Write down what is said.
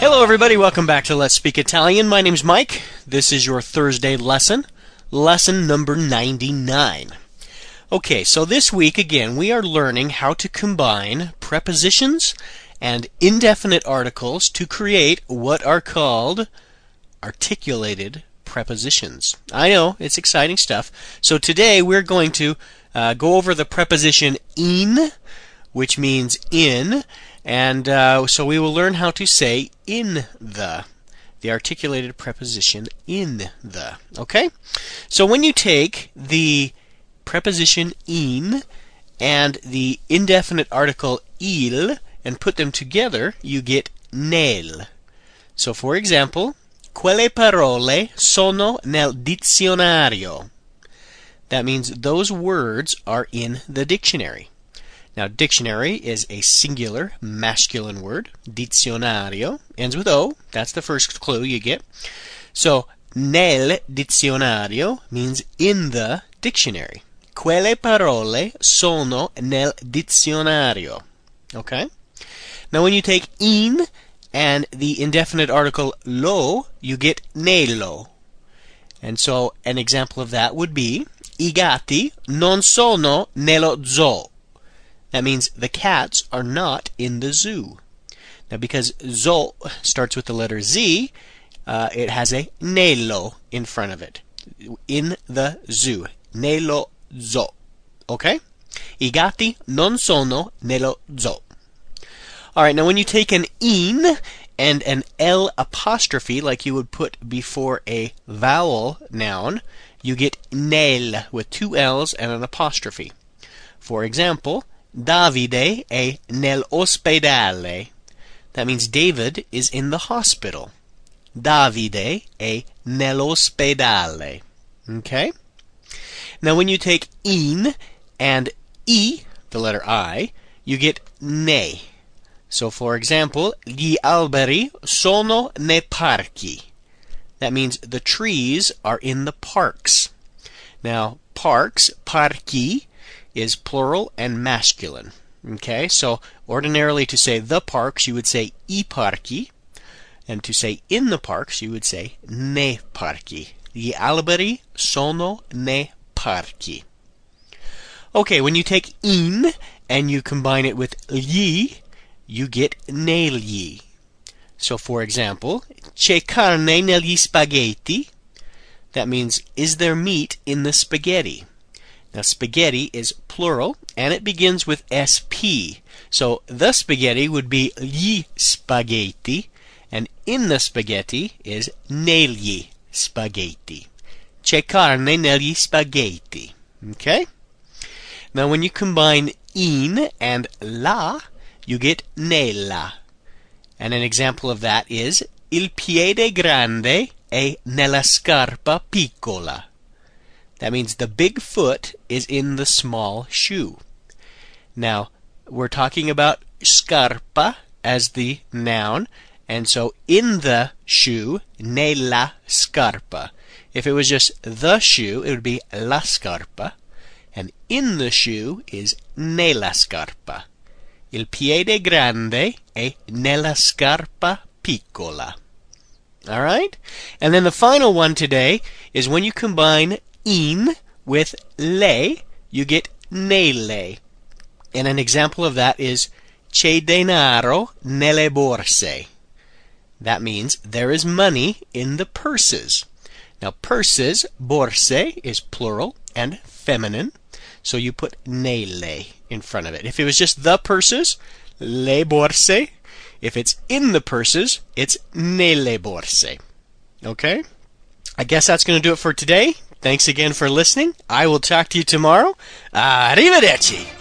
Hello, everybody. Welcome back to Let's Speak Italian. My name's Mike. This is your Thursday lesson, lesson number 99. Okay, so this week again, we are learning how to combine prepositions and indefinite articles to create what are called articulated prepositions. I know, it's exciting stuff. So today we're going to uh, go over the preposition in, which means in, and uh, so we will learn how to say in the. The articulated preposition in the. Okay? So when you take the preposition in and the indefinite article il and put them together, you get nel. So for example, quelle parole sono nel dizionario. That means those words are in the dictionary. Now, dictionary is a singular masculine word. Dizionario ends with O. That's the first clue you get. So, nel dizionario means in the dictionary. Quelle parole sono nel dizionario. Okay? Now, when you take in and the indefinite article lo, you get nello. And so, an example of that would be I gatti non sono nello zoo. That means the cats are not in the zoo. Now, because zoo starts with the letter Z, uh, it has a nello in front of it. In the zoo. Nello zoo. Okay? I gatti non sono nello zoo. All right, now when you take an in and an L apostrophe, like you would put before a vowel noun, you get nel with two L's and an apostrophe. For example, Davide è nell'ospedale. That means David is in the hospital. Davide è nell'ospedale. Okay? Now when you take in and e, the letter I, you get nei. So for example, gli alberi sono nei parchi. That means the trees are in the parks. Now, parks, parchi, is plural and masculine. Okay, so ordinarily to say the parks, you would say i parchi, and to say in the parks, you would say nei parchi. Gli alberi sono nei parchi. Okay, when you take in and you combine it with gli, you get negli. So, for example, c'è carne negli spaghetti? That means, is there meat in the spaghetti? Now, spaghetti is plural and it begins with SP. So, the spaghetti would be gli spaghetti, and in the spaghetti is negli spaghetti. C'è carne negli spaghetti. Okay? Now, when you combine in and la, you get nella. And an example of that is il piede grande è nella scarpa piccola. That means the big foot is in the small shoe. Now, we're talking about scarpa as the noun, and so in the shoe, nella scarpa. If it was just the shoe, it would be la scarpa, and in the shoe is nella scarpa. Il piede grande è nella scarpa piccola. All right? And then the final one today is when you combine in with le, you get nelle. And an example of that is c'è denaro nelle borse. That means there is money in the purses. Now, purses, borse, is plural and feminine, so you put nelle in front of it. If it was just the purses, le borse. If it's in the purses, it's nelle borse. Okay? I guess that's going to do it for today. Thanks again for listening. I will talk to you tomorrow. Arrivederci!